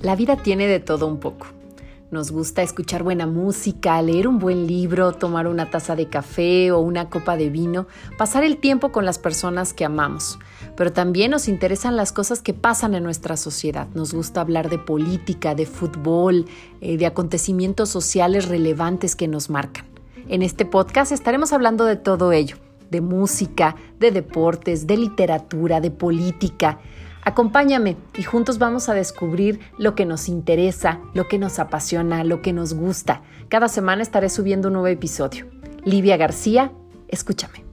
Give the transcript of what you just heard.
La vida tiene de todo un poco. Nos gusta escuchar buena música, leer un buen libro, tomar una taza de café o una copa de vino, pasar el tiempo con las personas que amamos. Pero también nos interesan las cosas que pasan en nuestra sociedad. Nos gusta hablar de política, de fútbol, eh, de acontecimientos sociales relevantes que nos marcan. En este podcast estaremos hablando de todo ello, de música, de deportes, de literatura, de política Acompáñame y juntos vamos a descubrir lo que nos interesa, lo que nos apasiona, lo que nos gusta. Cada semana estaré subiendo un nuevo episodio. Livia García, escúchame.